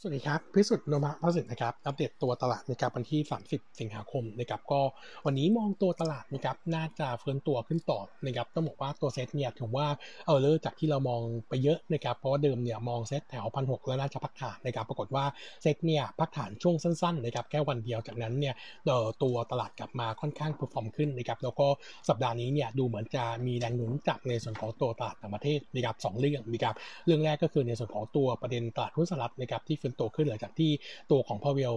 สวัสดีครับ พิสุทธิ์โนมูระพัฒนสินนะครับ อัปเดตตัวตลาดนะครับวันที่ 30 สิงหาคมนะครับ ก็วันนี้มองตัวตลาดนะครับ น่าจะฟื้นตัวขึ้นต่อนะครับ ต้องบอกว่าตัวเซตเนี่ยถือว่าเออเลิกจากที่เรามองไปเยอะนะครับ เพราะว่าเดิมเนี่ยมองเซตแถวพันหกแล้วน่าจะพักฐานนะครับ ปรากฏว่าเซตเนี่ยพักฐานช่วงสั้นๆนะครับ แค่วันเดียวจากนั้นเนี่ยเออตัวตลาดกลับมาค่อนข้าง perform ขึ้นนะครับ แล้วก็สัปดาห์นี้เนี่ยดูเหมือนจะมีแรงหนุนจากในส่วนของตัวตลาดต่างประเทศนะครับสองเรื่องนะครับ เรื่องแรกก็คือในส่วนของตัวประเด็นตลาดหุ้นสหรัฐนะครับที่ฟื้นตัวขึ้นหลังจากที่ตัวของพาวเวล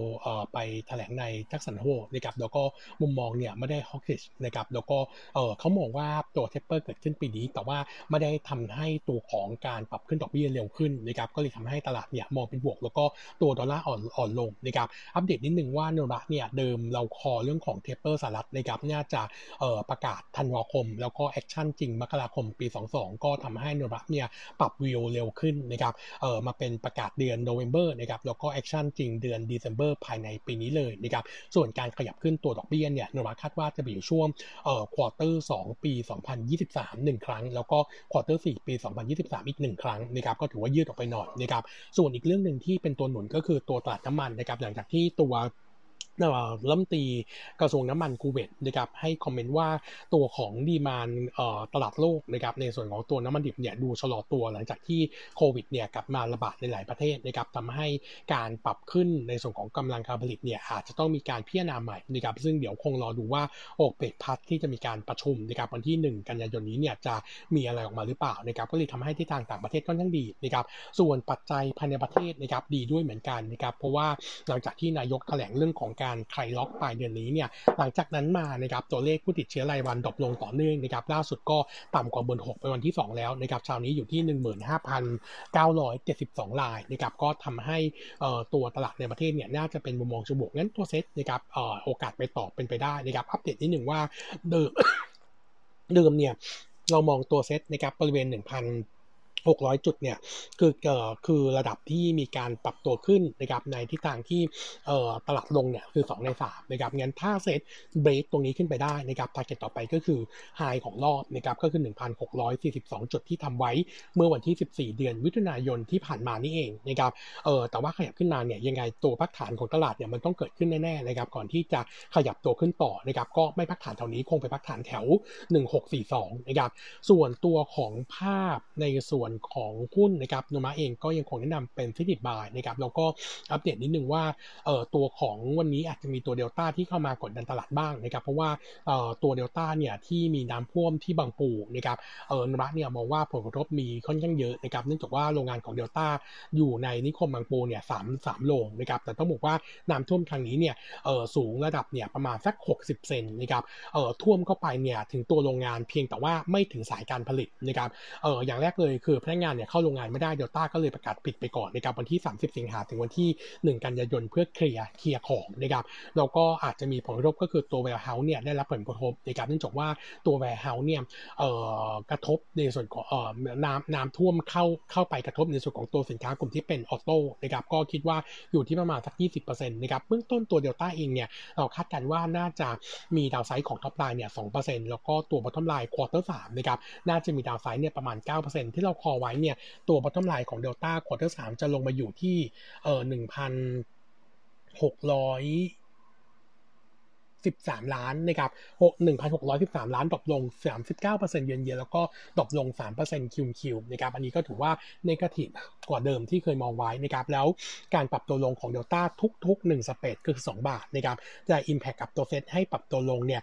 ไปแถลงในแจ็กสันโฮลนะครับแล้วก็มุมมองเนี่ยไม่ได้ hawkish นะครับแล้วก็เขามองว่าตัว taper เกิดขึ้นปีนี้ แต่ว่าไม่ได้ทำให้ตัวของการปรับขึ้นดอกเบี้ยเร็วขึ้นนะครับก็เลยทำให้ตลาดเนี่ยมองเป็นบวก แล้วก็ตัวดอลลาร์อ่อนอ่อนลงนะครับอัปเดตนิดนึงว่าโนมูระเนี่ยเดิมเรา call เรื่องของ taper สหรัฐนะครับน่าจะประกาศธันวาคม แล้วก็ action จริงมกราคมปี 22 ก็ทำให้โนมูระเนี่ยปรับวิวเร็วขึ้นนะครับมาเป็นประกาศเดือนโนเวม ber นะครับแล้วก็ action จริงเดือน December ภายในปีนี้เลยนะครับส่วนการขยับขึ้นตัวดอกเบี้ยเนี่ยโนมูระคาดว่าจะไปอยู่ช่วงเอ่อ quarter 2ปี 2023 1 ครั้ง แล้วก็ quarter 4ปี 2023 อีก 1 ครั้งนะครับก็ถือว่ายืดออกไปหน่อยนะครับส่วนอีกเรื่องหนึ่งที่เป็นตัวหนุนก็คือตัวตลาดน้ำมันนะครับหลังจากที่ตัว รัฐมนตรีกระทรวงน้ำมันคูเวตนะครับให้ comment ว่าตัวของดีมานตลาดโลกนะครับในส่วนของตัวน้ำมันดิบเนี่ยดูชะลอตัวหลังจากที่โควิดเนี่ยกลับมาระบาดในหลายประเทศนะครับทำให้การปรับขึ้นในส่วนของกำลังการผลิตเนี่ยอาจจะต้องมีการพิจารณาใหม่นะครับซึ่งเดี๋ยวคงรอดูว่าโอเปกพัทที่จะมีการประชุมนะครับวันที่ 1 กันยายนนี้เนี่ยจะมีอะไรออกมาหรือเปล่านะครับก็เลยทำให้ที่ทางต่างประเทศค่อนข้างดีนะครับส่วนปัจจัยภายในประเทศนะครับดีด้วยเหมือนกันนะครับเพราะว่าหลังจากที่นายกแถลงเรื่องของการคลายล็อกปลายเดือนนี้เนี่ยหลังจากนั้นมานะครับตัวเลขผู้ติดเชื้อรายวัน drop ลงต่อเนื่องนะครับล่าสุดก็ต่ำกว่าหมื่น6เป็นวันที่ 2 แล้วนะครับเช้านี้อยู่ที่ 15,972รายนะครับก็ทำให้ตัวตลาดในประเทศเนี่ยน่าจะเป็นมุมมองเชิงบวกงั้นตัวเซ็ตนะครับโอกาสไปต่อเป็นไปได้นะครับอัปเดตนิดหนึ่งว่าเดิมเดิมเนี่ยเรามองตัวเซ็ตนะครับบริเวณ 1,000 600 จุดเนี่ยคือเอ่อคือระดับที่มีการปรับตัวขึ้นนะครับในทิศทางที่เอ่อตลาดลงเนี่ยคือ 2 ใน3นะครับงั้นถ้า SET break ตรงนี้ขึ้นไปได้นะครับ target ต่อไปก็คือ high ของรอบนะครับก็คือ 1,642 จุดที่ทำไว้เมื่อวันที่ 14 เดือนมิถุนายนที่ผ่านมานี่เองนะครับเออแต่ว่าขยับขึ้นมาเนี่ยยังไงตัวพักฐานของตลาดเนี่ยมันต้องเกิดขึ้นแน่ๆนะครับก่อนที่จะขยับตัวขึ้นต่อนะครับก็ไม่พักฐานแถวนี้คงไปพักฐานแถว 1642นะครับส่วนตัวของภาพในส่วนของหุ้นนะครับโนมูระเองก็ยังคงแนะนำเป็น selective buy นะครับแล้วก็อัปเดตนิดนึงว่าเอ่อตัวของวันนี้อาจจะมีตัวเดลต้าที่เข้ามากดดันตลาดบ้างนะครับเพราะว่าเอ่อตัวเดลต้าเนี่ยที่มีน้ำท่วมที่บางปูนะครับเออโนมาเนี่ยมองว่าผลกระทบมีค่อนข้างเยอะนะครับเนื่องจากว่าโรงงานของเดลต้าอยู่ในนิคมบางปูเนี่ยสามสามโรงนะครับแต่ต้องบอกว่าน้ำท่วมครั้งนี้เนี่ยเออสูงระดับเนี่ยประมาณสัก 60 เซนนะครับเออท่วมเข้าไปเนี่ยถึงตัวโรงงานเพียงแต่ว่าไม่ถึงสายการผลิตนะครับเอออย่างแรกเลยคือพนักงานเนี่ยเข้าโรงงานไม่ได้เดลต้าก็เลยประกาศปิดไปก่อนนะครับวันที่ 30 สิงหาถึงวันที่ 1 กันยายนเพื่อเคลียร์เคลียร์ของนะครับแล้วก็อาจจะมีผลกระทบก็คือตัว warehouse เนี่ยได้รับผลกระทบนะครับเนื่องจากว่าตัว warehouse เนี่ยเอ่อกระทบในส่วนของเอ่อน้ำน้ำท่วมเข้าเข้าไปกระทบในส่วนของตัวสินค้ากลุ่มที่เป็น auto นะครับก็คิดว่าอยู่ที่ประมาณสัก 20%นะครับเบื้องต้นตัวเดลต้าเองเนี่ยเราคาดการณ์ว่าน่าจะมี downside ของ top line เนี่ย2%แล้วก็ตัว bottom line quarter สามนะครับน่าจะมี downside เนี่ยประมาณ 9%ที่เราคออไว้เนี่ยตัว bottom line ของ Delta quarter 3 จะลงมาอยู่ที่เอ่อหนึ่งพันหกร้อย13 ล้านนะครับ1,613 ล้าน drop ลง 39%เยือนเยียแล้วก็ drop ลง 3%คิวคิวนะครับอันนี้ก็ถือว่า negative กว่าเดิมที่เคยมองไว้นะครับแล้วการปรับตัวลงของเดลต้าทุก ๆ 1 spread คือ 2 บาทนะครับจะ Impact กับตัวเซตให้ปรับตัวลงเนี่ย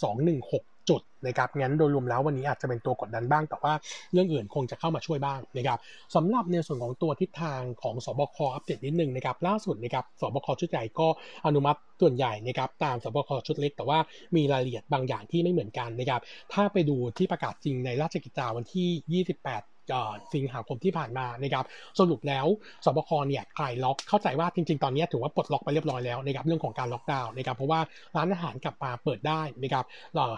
0.216 จุดนะครับงั้นโดยรวมแล้ววันนี้อาจจะเป็นตัวกดดันบ้าง แต่ว่าเรื่องอื่นคงจะเข้ามาช่วยบ้างนะครับสำหรับในส่วนของตัวทิศทางของสบคอัปเดตนิดนึงนะครับล่าสุดนะครับสบคชุดใหญ่ก็อนุมัติส่วนใหญ่นะครับตามสบคชุดเล็ก แต่ว่ามีรายละเอียดบางอย่างที่ไม่เหมือนกันนะครับถ้าไปดูที่ประกาศจริงในราชกิจจาวันที่ 28 สิงหาคมที่ผ่านมานะครับสรุปแล้วสบคเนี่ยคลายล็อกเข้าใจว่าจริง ๆ ตอนนี้ถือว่าปลดล็อกไปเรียบร้อยแล้วนะครับเรื่องของการล็อกดาวน์นะครับเพราะว่าร้านอาหารกลับมาเปิดได้นะครับ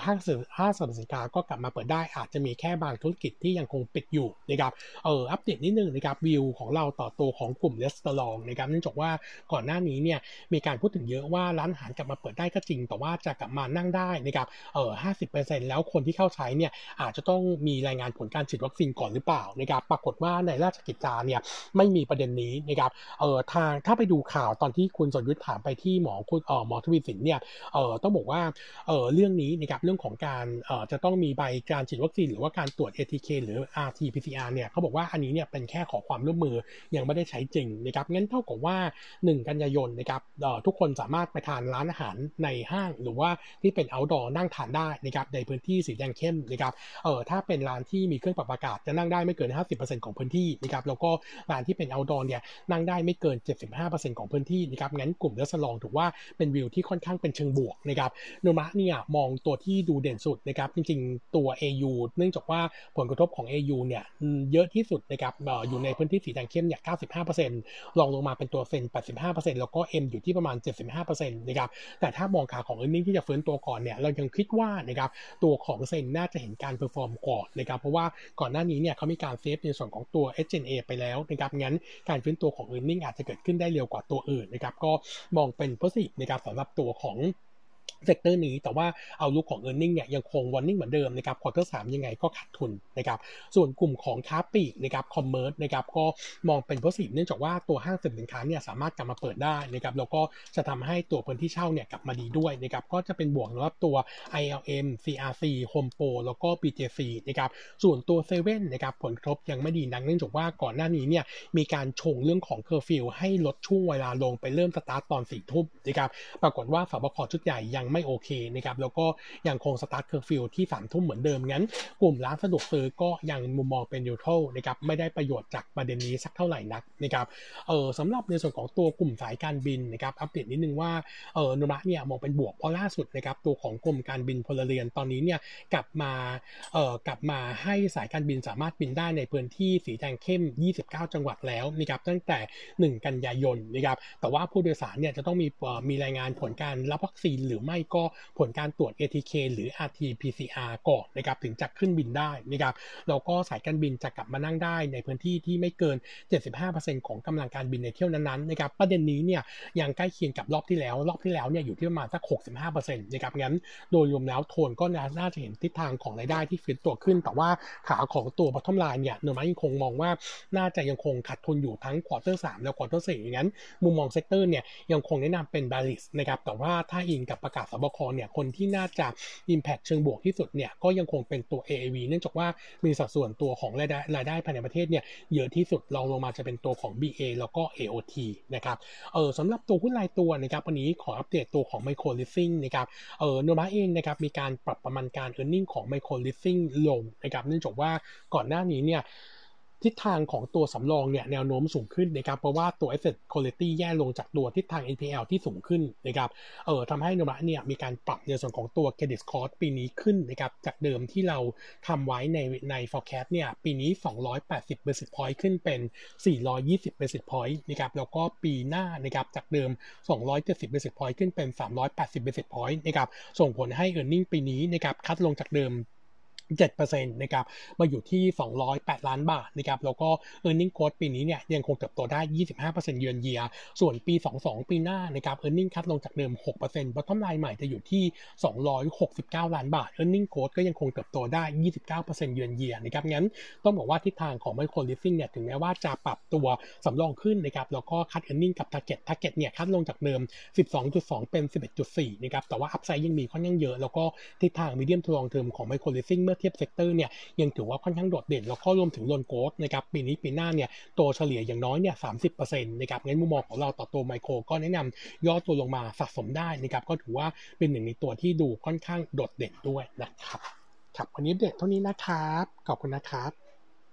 ห้างสื่อห้างสรรพสินค้าก็กลับมาเปิดได้อาจจะมีแค่บางธุรกิจที่ยังคงปิดอยู่นะครับเอออัปเดตนิดนึงนะครับวิวของเราต่อตัวของกลุ่มเลสเตอรองนะครับเนื่องจากว่าก่อนหน้านี้เนี่ยมีการพูดถึงเยอะว่าร้านอาหารกลับมาเปิดได้ก็จริง แต่ว่าจะกลับมานั่งได้นะครับเออห้าสิบเปอร์เซ็นต์แล้วคนที่เข้าใช้เนี่ยอาจจะต้องมีรายงานผลการฉีดวัคซีนก่อนหรือเปล่าาวนะครับปรากฏว่าในราชกิจจาเนี่ยไม่มีประเด็นนี้นะครับเออทางถ้าไปดูข่าวตอนที่คุณสนยุทธถามไปที่หมอคุณเออหมอทวีสินเนี่ยเออต้องบอกว่าเออเรื่องนี้นะครับเรื่องของการเออจะต้องมีใบการฉีดวัคซีนหรือว่าการตรวจ ATK หรือ RT-PCR เนี่ยเขาบอกว่าอันนี้เนี่ยเป็นแค่ขอความร่วมมือยังไม่ได้ใช้จริงนะครับงั้นเท่ากับว่า 1 กันยายนนะครับทุกคนสามารถไปทานร้านอาหารในห้าง หรือว่าที่เป็น outdoor นั่งทานได้นะครับในพื้นที่สีแดงเข้มนะครับเออถ้าเป็นร้านที่มีเครื่องปรับอากาศจะนั่งได้ไม่เกิน 50%ของพื้นที่นะครับแล้วก็ร้านที่เป็น outdoor เนี่ยนั่งได้ไม่เกิน 75%ของพื้นที่นะครับงั้นกลุ่ม restaurant ถือว่าเป็นวิวที่ค่อนข้างเป็นเชิงบวกนะครับโนมูระเนี่ยมองตัวที่ดูเด่นสุดนะครับจริงๆตัว AU เนื่องจากว่าผลกระทบของ AU เนี่ยเยอะที่สุดนะครับอยู่ในพื้นที่สีแดงเข้มเนี่ย 95%รองลงมาเป็นตัว ZEN 85%แล้วก็ M อยู่ที่ประมาณ 75%นะครับแต่ถ้ามองขาของ e a r n i n g ที่จะฟื้นตัวก่อนเนี่ยเรายังคิดว่านะครับตัวของ ZEN น่าจะเห็นการ perform ก่อนนะครับเพราะว่าก่อนหน้านี้เนี่ยเขามีการ save ในส่วนของตัว SG&A ไปแล้วนะครับงั้นการฟื้นตัวของ e a r n i n g อาจจะเกิดขึ้นได้เร็วกว่าตัวอื่นนะครับก็มองเป็น positive นะครับสำหรับตัวของ sector นี้แต่ว่า outlook ของ e a r n i n g เนี่ยยังคง warning เหมือนเดิมนะครับ quarter สามยังไงก็ขาดทุนนะครับส่วนกลุ่มของค้าปลีกนะครับ commerce นะครับก็มองเป็น positive เนื่องจากว่าตัวห้างสินค้าเนี่ยสามารถกลับมาเปิดได้นะครับแล้วก็จะทำให้ตัวพื้นที่เช่าเนี่ยกลับมาดีด้วยนะครับก็จะเป็นบวกสำหรับตัว ILM CRC Home Pro แล้วก็ BJC นะครับส่วนตัวเซเว่นนะครับผลกระทบยังไม่ดีนักเนื่องจากว่าก่อนหน้านี้เนี่ยมีการชงเรื่องของเคอร์ฟิวให้ลดช่วงเวลาลงไปเริ่มสตาร์ตตอนสี่ทุ่มนะครับปรากฏว่าสบคชุดใหญ่ยังไม่โอเคนะครับแล้วก็ยังคงสตาร์ทเคอร์ฟิวที่สามทุ่มเหมือนเดิมงั้น กลุ่มร้านสะดวกซื้อก็ยังมุมมองเป็น neutral นะครับไม่ได้ประโยชน์จากประเด็นนี้สักเท่าไหร่นักนะครับเออสำหรับในส่วนของตัวกลุ่มสายการบินนะครับอัปเดตนิดนึงว่าเออโนมูระเนี่ยมองเป็นบวกเพราะล่าสุดนะครับตัวของกลุ่มการบินพลเรือนตอนนี้เนี่ยกลับมาเออกลับมาให้สายการบินสามารถบินได้ในพื้นที่สีแดงเข้ม 29 จังหวัดแล้วนะครับตั้งแต่ 1 กันยายนนะครับแต่ว่าผู้โดยสารเนี่ยจะต้องมีมีรายงานผลการรับวัคซีนหรือไม่ก็ผลการตรวจ ATK หรือ RT-PCR ก่อนนะครับถึงจะขึ้นบินได้นะครับแล้วก็สายการบินจะกลับมานั่งได้ในพื้นที่ที่ไม่เกิน 75%ของกำลังการบินในเที่ยวนั้นๆนะครับประเด็นนี้เนี่ยยังใกล้เคียงกับรอบที่แล้ว รอบที่แล้วเนี่ยอยู่ที่ประมาณสัก 65%นะครับงั้นโดยรวมแล้วโทนก็น่าจะเห็นทิศทางของรายได้ที่ฟื้นตัวขึ้น แต่ว่าขาของตัว bottom line เนี่ยโนมูระยังคงมองว่าน่าจะยังคงขาดทุนอยู่ทั้ง quarter 3และ quarter 4อยู่งั้น มุมมอง sector เนี่ยยังคงแนะนำเป็น bearish นะครับแต่ว่าถ้าอิงกับประกาศสบคเนี่ยคนที่น่าจะ Impact เชิงบวกที่สุดเนี่ยก็ยังคงเป็นตัว AAV เนื่องจากว่ามีสัดส่วนตัวของรายได้รายได้ภายในประเทศเนี่ยเยอะที่สุดรองลงมาจะเป็นตัวของ BA แล้วก็ AOT นะครับเออสำหรับตัวหุ้นรายตัวนะครับวันนี้ขออัปเดตตัวของ Micro Leasing นะครับเออโนมาเองนะครับมีการปรับประมาณการ e a r n i n g ของ Micro Leasing ลงนะครับเนื่องจากว่าก่อนหน้านี้เนี่ย ทิศทางของตัวสำรองเนี่ยแนวโน้มสูงขึ้นนะครับเพราะว่าตัว asset quality แย่ลงจากตัวทิศทาง NPL ที่สูงขึ้นนะครับเออทำให้นมะเนี่ยมีการปรับในส่วนของตัว credit score ปีนี้ขึ้นนะครับจากเดิมที่เราทำไว้ในใน forecast เนี่ยปีนี้ 280 basis point ขึ้นเป็น 420 basis point นะครับแล้วก็ปีหน้านะครับจากเดิม 270 basis point ขึ้นเป็น 380 basis point นะครับส่งผลให้ earning ปีนี้นะครับคัดลงจากเดิม 7%นะครับมาอยู่ที่ 208 ล้านบาทนะครับแล้วก็ e a r n i n g growth ปีนี้เนี่ยยังคงเติบโตได้ 25%เยือนเยียส่วนปี 22 ปีหน้านะครับ e a r n i n g คัดลงจากเดิม 6% bottom line ใหม่จะอยู่ที่ 269 ล้านบาท e a r n i n g growth ก็ยังคงเติบโตได้ 29%เยือนเยียนะครับงั้นต้องบอกว่าทิศทางของ micro leasing เนี่ยถึงแม้ว่าจะปรับตัวสำรองขึ้นนะครับแล้วก็ cut earning กับ target target เนี่ย cut ลงจากเดิม 12.2 เป็น 11.4นะครับแต่ว่า upside ยังมีค่อนข้างเยอะ แล้วก็ทิศทาง medium to long term ของ micro leasing เมื่อเทียบ sector เนี่ยยังถือว่าค่อนข้างโดดเด่น แล้วก็รวมถึง loan growth นะครับปีนี้ปีหน้าเนี่ยโตเฉลี่ยอย่างน้อยเนี่ยสามสิบเปอร์เซ็นต์นะครับงั้นมุมมองของเราต่อตัวไมโครก็แนะนำย่อตัวลงมาสะสมได้นะครับก็ถือว่าเป็นหนึ่งในตัวที่ดูค่อนข้างโดดเด่นด้วยนะครับครับวันนี้เด็ดเท่านี้นะครับขอบคุณนะครับ